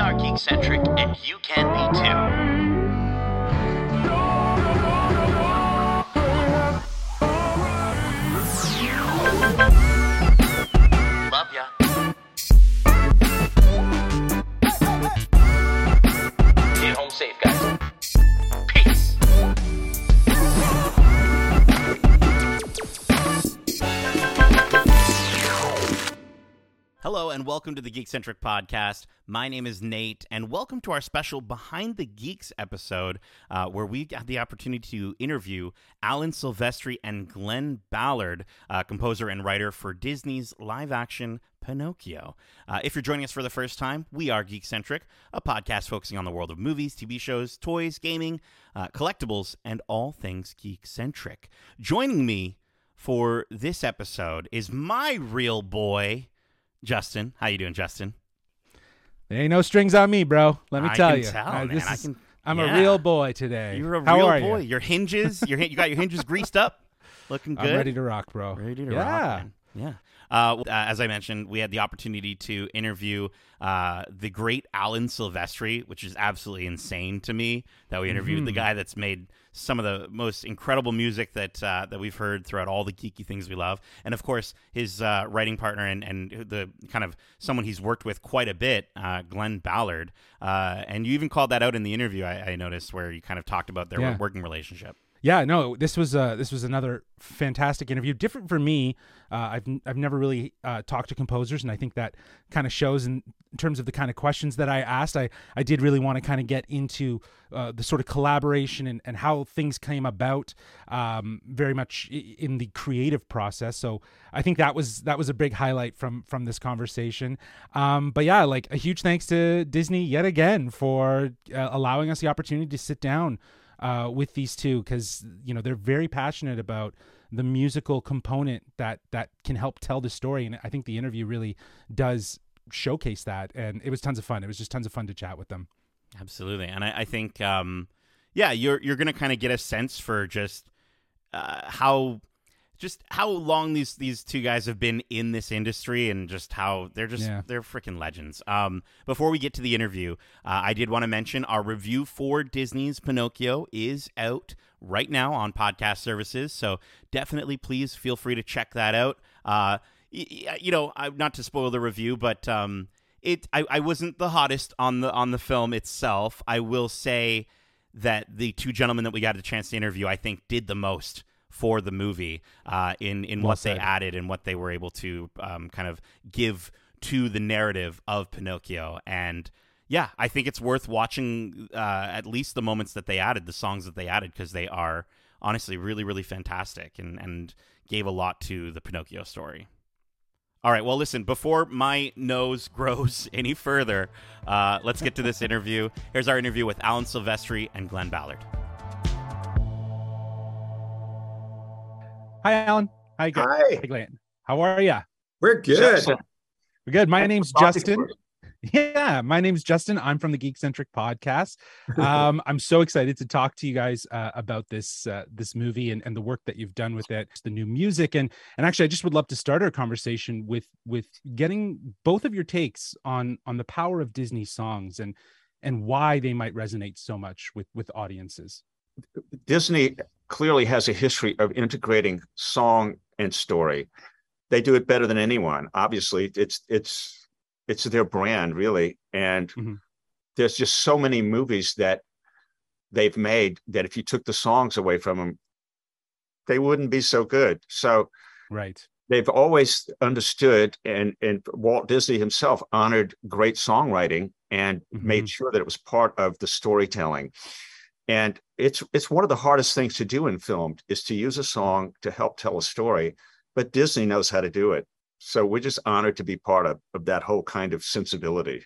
are Geekcentric, and you can be too. Hello and welcome to the Geekcentric podcast. My name is Nate, and welcome to our special Behind the Geeks episode, uh, where we got the opportunity to interview Alan Silvestri and Glen Ballard, uh, composer and writer for Disney's live-action Pinocchio. Uh, if you're joining us for the first time, we are Geekcentric, a podcast focusing on the world of movies, TV shows, toys, gaming, uh, collectibles, and all things geek-centric. Joining me for this episode is my real boy. Justin. How you doing, Justin? There ain't no strings on me, bro. Let me I tell can you. tell, Uh, man. this I is- can- I'm yeah. a real boy today. You're a How real boy. You? Your hinges, your you got your hinges greased up, looking good. I'm ready to rock, bro. Ready to yeah. rock, man. Yeah. Uh, uh, as I mentioned, we had the opportunity to interview uh, the great Alan Silvestri, which is absolutely insane to me that we interviewed Mm-hmm. the guy that's made some of the most incredible music that uh, that we've heard throughout all the geeky things we love, and of course his uh, writing partner and and the kind of someone he's worked with quite a bit, uh, Glen Ballard. Uh, and you even called that out in the interview. I, I noticed where you kind of talked about their Yeah. working relationship. Yeah, no, this was uh, this was another fantastic interview. Different for me. Uh, I've I've never really uh, talked to composers, and I think that kind of shows in, terms of the kind of questions that I asked. I I did really want to kind of get into uh, the sort of collaboration and, and how things came about, um, very much in the creative process. So I think that was that was a big highlight from from this conversation. Um, but yeah, like a huge thanks to Disney yet again for uh, allowing us the opportunity to sit down uh, with these two because you know they're very passionate about the musical component that that can help tell the story, and I think the interview really does showcase that. And it was tons of fun. It was just tons of fun to chat with them. Absolutely, and I, I think, um, yeah, you're you're gonna kind of get a sense for just uh, how just how long these these two guys have been in this industry, and just how they're just Yeah. they're freaking legends. Um, before we get to the interview, uh, I did want to mention our review for Disney's Pinocchio is out right now on podcast services, so definitely please feel free to check that out. Uh, y- y- you know, I, not to spoil the review, but um, it I, I wasn't the hottest on the on the film itself. I will say that the two gentlemen that we got a chance to interview, I think, did the most for the movie uh, in in Well what they added and what they were able to um, kind of give to the narrative of Pinocchio. And yeah, I think it's worth watching uh, at least the moments that they added, the songs that they added, because they are honestly really really fantastic and and gave a lot to the Pinocchio story. All right. Well, listen, before my nose grows any further, uh, let's get to this interview. Here's our interview with Alan Silvestri and Glen Ballard. Hi, Alan. Hi, Glen. Hi, Hi, Glen. How are you? we're good. Justin. We're good. My name's Justin. Yeah, my name's Justin. I'm from the Geekcentric podcast. Um, I'm so excited to talk to you guys uh, about this uh, this movie and, and the work that you've done with it, the new music, and and actually, I just would love to start our conversation with with getting both of your takes on on the power of Disney songs and and why they might resonate so much with with audiences. Disney clearly has a history of integrating song and story. They do it better than anyone. Obviously, it's it's it's their brand really, and Mhm. there's just so many movies that they've made that if you took the songs away from them, they wouldn't be so good. So Right. they've always understood and and Walt Disney himself honored great songwriting and made sure that it was part of the storytelling. And it's it's one of the hardest things to do in film is to use a song to help tell a story, but Disney knows how to do it. So we're just honored to be part of, of that whole kind of sensibility.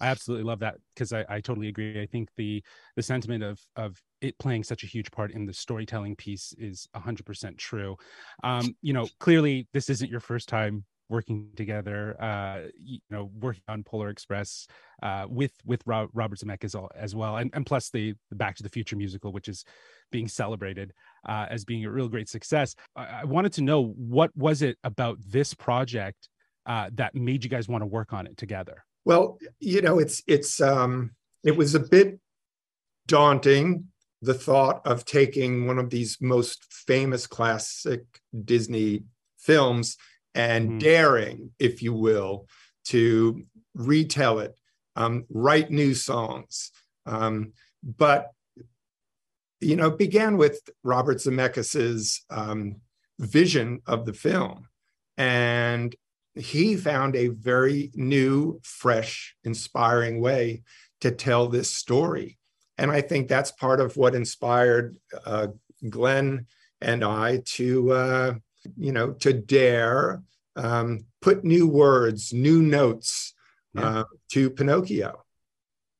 I absolutely love that because I, I totally agree. I think the the sentiment of of it playing such a huge part in the storytelling piece is hundred percent true. Um, you know, clearly this isn't your first time working together. Uh, you know, working on Polar Express uh, with with Rob, Robert Zemeckis as, as well, and and plus the, the Back to the Future musical, which is being celebrated uh, as being a real great success. I, I wanted to know what was it about this project uh, that made you guys want to work on it together? Well, you know, it's it's um, it was a bit daunting the thought of taking one of these most famous classic Disney films and mm. daring, if you will, to retell it, um, write new songs. Um, but you know, it began with Robert Zemeckis's um, vision of the film, and he found a very new, fresh, inspiring way to tell this story. And I think that's part of what inspired uh, Glen and I to, uh, you know, to dare um, put new words, new notes yeah. uh, to Pinocchio.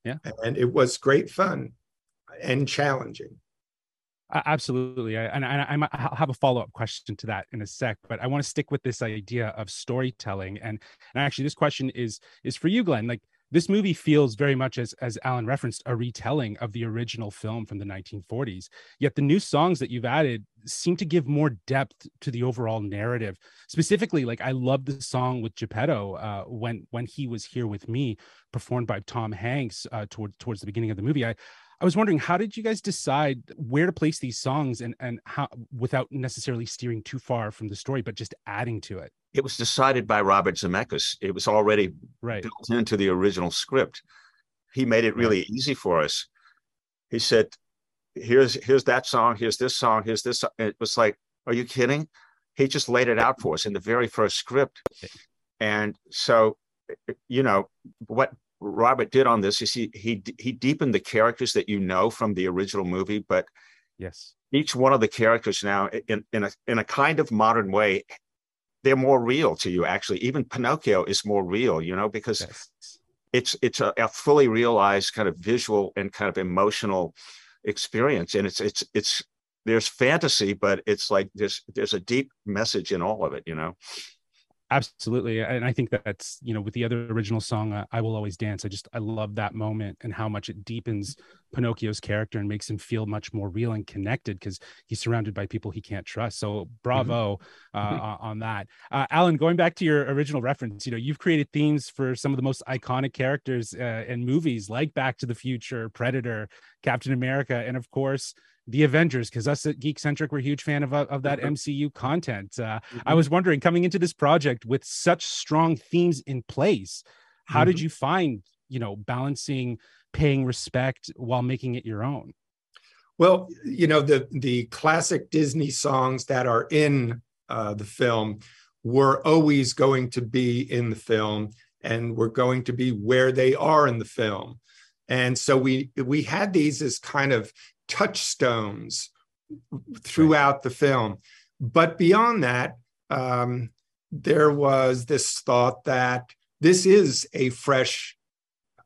Yeah. And it was great fun and challenging. Absolutely, and I, I, I have a follow up question to that in a sec, but I want to stick with this idea of storytelling. And, and actually, this question is is for you, Glen. Like this movie feels very much as as Alan referenced a retelling of the original film from the 1940s. Yet the new songs that you've added seem to give more depth to the overall narrative. Specifically, like I love the song with Geppetto uh, when when he was here with me, performed by Tom Hanks uh, towards towards the beginning of the movie. I I was wondering, how did you guys decide where to place these songs and and how without necessarily steering too far from the story, but just adding to it? It was decided by Robert Zemeckis. It was already right. built into the original script. He made it really right. easy for us. He said, "Here's here's that song. Here's this song. Here's this." Song. It was like, "Are you kidding?" He just laid it out for us in the very first script, and so you know what Robert did on this is he he he deepened the characters that you know from the original movie, but yes, each one of the characters now in in a in a kind of modern way, they're more real to you. Actually, even Pinocchio is more real, you know, because yes. it's it's a, a fully realized kind of visual and kind of emotional experience, and it's it's it's there's fantasy, but it's like there's there's a deep message in all of it, you know absolutely and i think that's you know with the other original song uh, i will always dance i just i love that moment and how much it deepens pinocchio's character and makes him feel much more real and connected because he's surrounded by people he can't trust so mm-hmm. bravo mm-hmm. Uh, on that uh, alan going back to your original reference you know you've created themes for some of the most iconic characters uh, in movies like back to the future predator captain america and of course the Avengers because us at Geekcentric we're a huge fan of of that MCU mm-hmm. content. Uh, mm-hmm. I was wondering, coming into this project with such strong themes in place, how mm-hmm. did you find you know balancing paying respect while making it your own? Well, you know the the classic Disney songs that are in uh, the film were always going to be in the film and were going to be where they are in the film and so we we had these as kind of touchstones throughout right. the film. But beyond that, um, there was this thought that this is a fresh,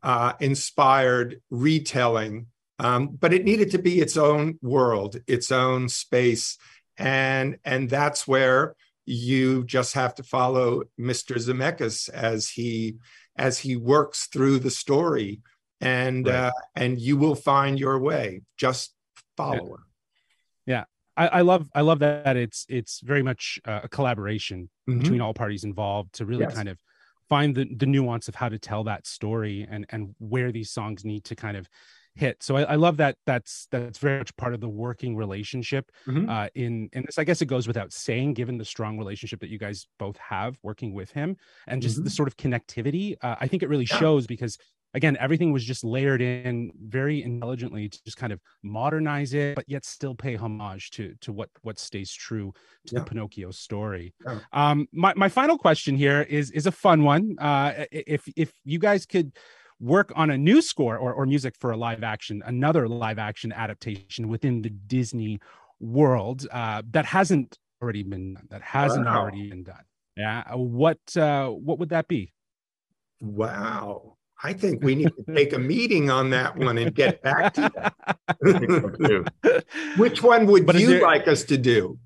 uh, inspired retelling, um, but it needed to be its own world, its own space, and and that's where you just have to follow Mr. Zemeckis as he as he works through the story and right. uh, and you will find your way. Just follow yeah. yeah. I, I, love I love that it's it's very much uh, a collaboration mm-hmm. between all parties involved to really yes. kind of find the the nuance of how to tell that story and and where these songs need to kind of hit. So I, I love that that's that's very much part of the working relationship. Mm-hmm. Uh, in in this, I guess it goes without saying, given the strong relationship that you guys both have working with him, and just mm-hmm. the sort of connectivity. Uh, I think it really yeah. shows because again everything was just layered in very intelligently to just kind of modernize it but yet still pay homage to to what what stays true to yeah. the pinocchio story yeah. um my, my final question here is is a fun one uh if if you guys could work on a new score or, or music for a live action another live action adaptation within the disney world uh that hasn't already been done that hasn't wow. already been done yeah what uh what would that be wow I think we need to take a meeting on that one and get back to that. Which one would but you there... like us to do?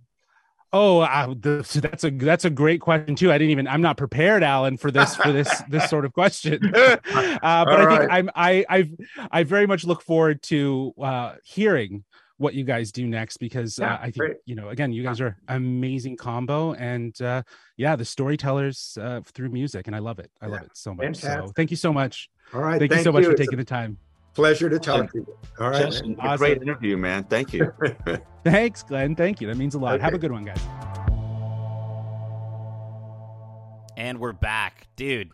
Oh, uh, that's a that's a great question too. I didn't even I'm not prepared, Alan, for this for this this sort of question. uh, but All I think right. I'm I I've I very much look forward to uh, hearing what you guys do next because Yeah, uh, I think great. you know again you guys are amazing combo and uh, yeah the storytellers uh, through music and I love it. I love it so much. So thank you so much. All right. Thank, you so much for It's taking the time. pleasure to talk to you. All right. Justin, a Awesome. great interview, man. Thank you. Thanks, Glen. Thank you. That means a lot. Have a good one, guys. And we're back, dude.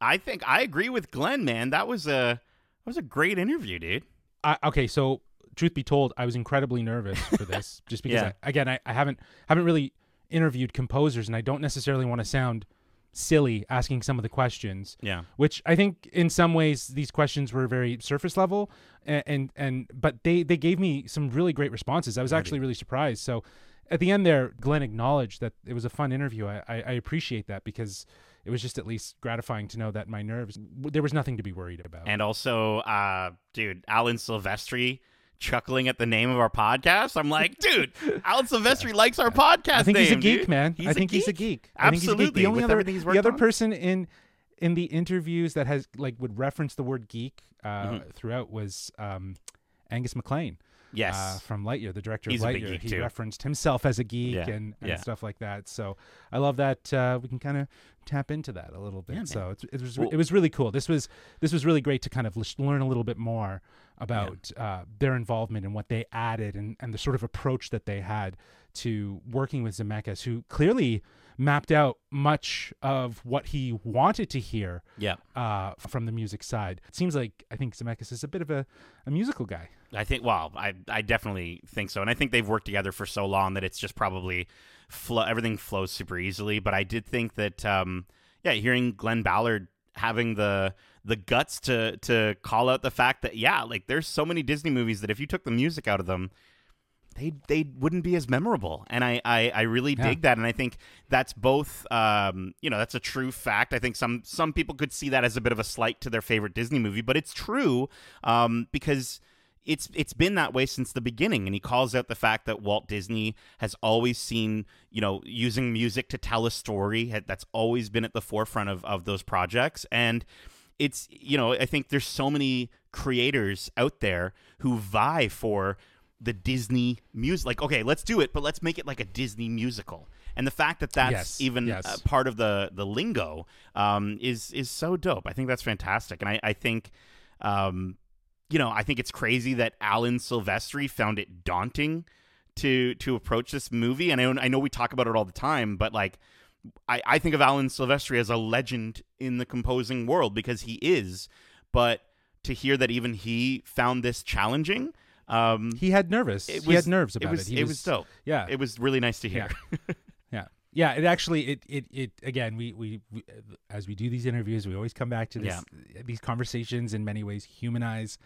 I think I agree with Glen, man. That was a that was a great interview, dude. I, okay, so truth be told, I was incredibly nervous for this, just because Yeah. I, again, I, I haven't haven't really interviewed composers, and I don't necessarily want to sound silly asking some of the questions. Yeah. Which I think in some ways these questions were very surface level, and and, and but they they gave me some really great responses. I was actually really surprised. So at the end there, Glen acknowledged that it was a fun interview. I, I, I appreciate that because it was just at least gratifying to know that my nerves there was nothing to be worried about. And also, uh, dude, Alan Silvestri chuckling at the name of our podcast. I'm like, dude, Alan Silvestri likes our podcast. I think he's a geek, dude. man. He's I think he's a geek. I think he's a geek. Absolutely, The only with other, the other on. person in in the interviews that has like would reference the word geek uh, Mm-hmm. throughout was um, Angus MacLane. Yes. Uh, from Lightyear, the director He's of Lightyear, geek, he too. referenced himself as a geek Yeah, and, and yeah. stuff like that. So I love that uh, we can kind of tap into that a little bit. Yeah, so it's, it was Well- it was really cool. This was this was really great to kind of l- learn a little bit more about uh, their involvement and what they added and, and the sort of approach that they had to working with Zemeckis, who clearly mapped out much of what he wanted to hear yeah. uh, from the music side. It seems like I think Zemeckis is a bit of a, a musical guy. I think. Well, I I definitely think so, and I think they've worked together for so long that it's just probably flow. Everything flows super easily. But I did think that, um, yeah, hearing Glen Ballard having the the guts to to call out the fact that yeah, like there's so many Disney movies that if you took the music out of them. They, they wouldn't be as memorable, and I, I, I really Yeah. dig that, and I think that's both um, you know that's a true fact. I think some some people could see that as a bit of a slight to their favorite Disney movie, but it's true um, because it's it's been that way since the beginning and he calls out the fact that Walt Disney has always seen you know using music to tell a story that's always been at the forefront of, of those projects and it's you know I think there's so many creators out there who vie for the Disney music like okay let's do it but let's make it like a Disney musical and the fact that that's Yes, even yes. uh, part of the the lingo um, is is so dope I think that's fantastic and I, I think um, you know, I think it's crazy that Alan Silvestri found it daunting to to approach this movie. And I know, I know we talk about it all the time, but like, I, I think of Alan Silvestri as a legend in the composing world because he is. But to hear that even he found this challenging, um, He had nervous. it he had nerves about it. Was, He it was dope. Yeah, It was really nice to hear. Yeah. Yeah, it actually it it it again we, we we as we do these interviews we always come back to this these conversations in many ways humanize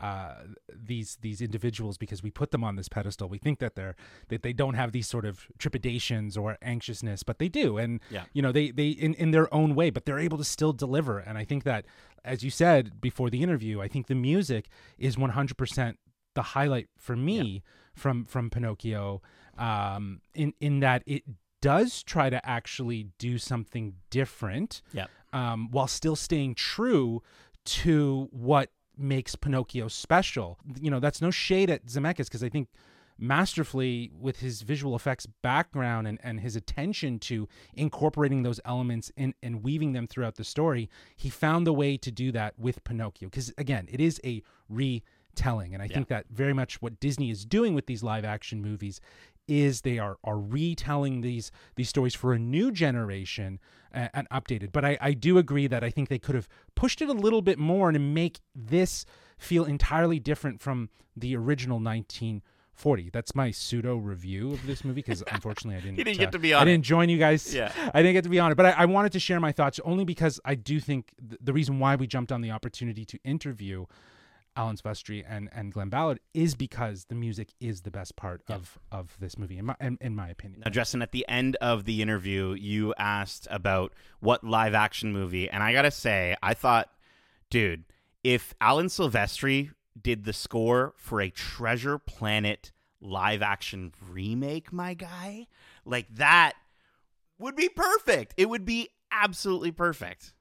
uh these these individuals because we put them on this pedestal we think that they're that they don't have these sort of trepidations or anxiousness but they do and Yeah. you know they they in in their own way but they're able to still deliver and I think that as you said before the interview I think the music is 100% the highlight for me from from Pinocchio um in in that it does try to actually do something different Yeah. um while still staying true to what makes Pinocchio special. You know, that's no shade at Zemeckis because I think masterfully with his visual effects background and, and his attention to incorporating those elements in, and weaving them throughout the story, he found the way to do that with Pinocchio. Because again, it is a retelling. And I think that very much what Disney is doing with these live action movies is they are are retelling these these stories for a new generation and, and updated. But I, I do agree that I think they could have pushed it a little bit more and make this feel entirely different from the original 1940. That's my pseudo review of this movie because unfortunately I didn't. Didn't uh, get to be on I didn't join you guys. Yeah. I didn't get to be on it, but I, I wanted to share my thoughts only because I do think th- the reason why we jumped on the opportunity to interview Alan Silvestri and, and Glen Ballard is because the music is the best part of, of this movie, in my, in, in my opinion. Now, Justin, at the end of the interview, you asked about what live action movie, and I gotta say, I thought, dude, if Alan Silvestri did the score for a Treasure Planet live action remake, my guy, like that would be perfect. It would be absolutely perfect.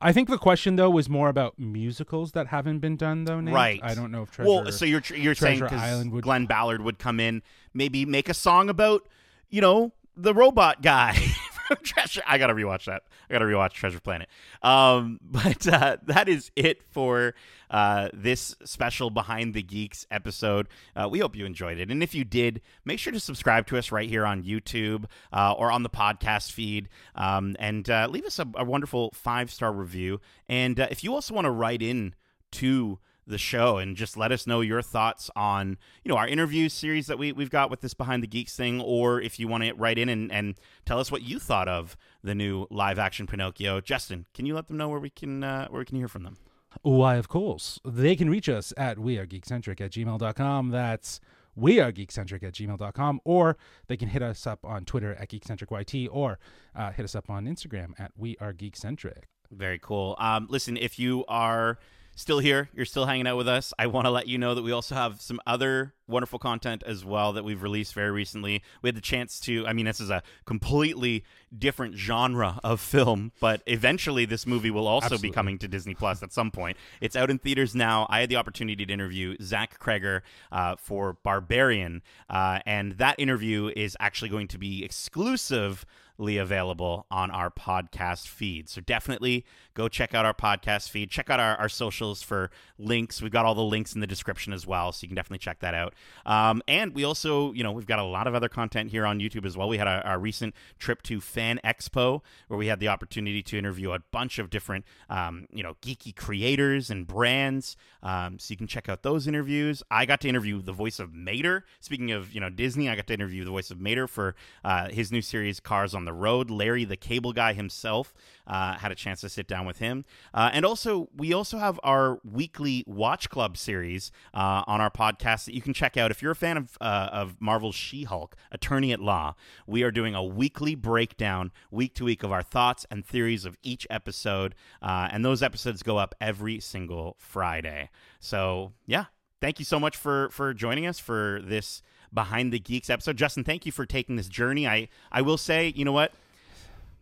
I think the question though was more about musicals that haven't been done though. Nate. Right. I don't know if Treasure. well, so you're you're saying Treasure because Island would- Glen Ballard would come in, maybe make a song about you know the robot guy. from Treasure. I gotta rewatch that. I gotta rewatch Treasure Planet. Um, but uh, that is it for uh, this special Behind the Geeks episode. Uh, we hope you enjoyed it, and if you did, make sure to subscribe to us right here on YouTube uh, or on the podcast feed, um, and uh, leave us a, a wonderful five star review. And uh, if you also want to write in to the show and just let us know your thoughts on you know our interview series that we, we've got with this behind the geeks thing or if you want to write in and, and tell us what you thought of the new live action pinocchio justin can you let them know where we can uh, where we can hear from them Why, of course. They can reach us at wearegeekcentric at gmail.com. That's wearegeekcentric at gmail.com. Or they can hit us up on Twitter at geekcentricyt or uh, hit us up on Instagram at wearegeekcentric. Very cool. Um, listen, if you are still here, you're still hanging out with us, I want to let you know that we also have some other wonderful content as well that we've released very recently. We had the chance to, I mean, this is a completely different genre of film, but eventually this movie will also Absolutely. be coming to Disney Plus at some point. It's out in theaters now. I had the opportunity to interview Zach Cregger uh, for Barbarian, uh, and that interview is actually going to be exclusive available on our podcast feed. So definitely go check out our podcast feed. Check out our, our socials for links. We've got all the links in the description as well, so you can definitely check that out. Um, and we also, you know, we've got a lot of other content here on YouTube as well. We had our, our recent trip to Fan Expo where we had the opportunity to interview a bunch of different, um, you know, geeky creators and brands. Um, so you can check out those interviews. I got to interview the voice of Mater. Speaking of, you know, Disney, I got to interview the voice of Mater for uh, his new series, Cars on the Road. Larry, the cable guy himself, uh, had a chance to sit down with him. Uh, and also, we also have our weekly Watch Club series uh, on our podcast that you can check out. If you're a fan of, uh, of Marvel's She Hulk, Attorney at Law, we are doing a weekly breakdown, week to week, of our thoughts and theories of each episode. Uh, and those episodes go up every single Friday. So, yeah. Thank you so much for for joining us for this behind the geeks episode justin thank you for taking this journey i i will say you know what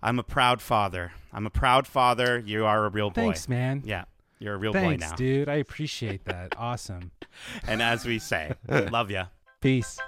i'm a proud father i'm a proud father you are a real boy Thanks, man. yeah you're a real Thanks, boy now dude. I appreciate that. awesome. and as we say love ya Peace.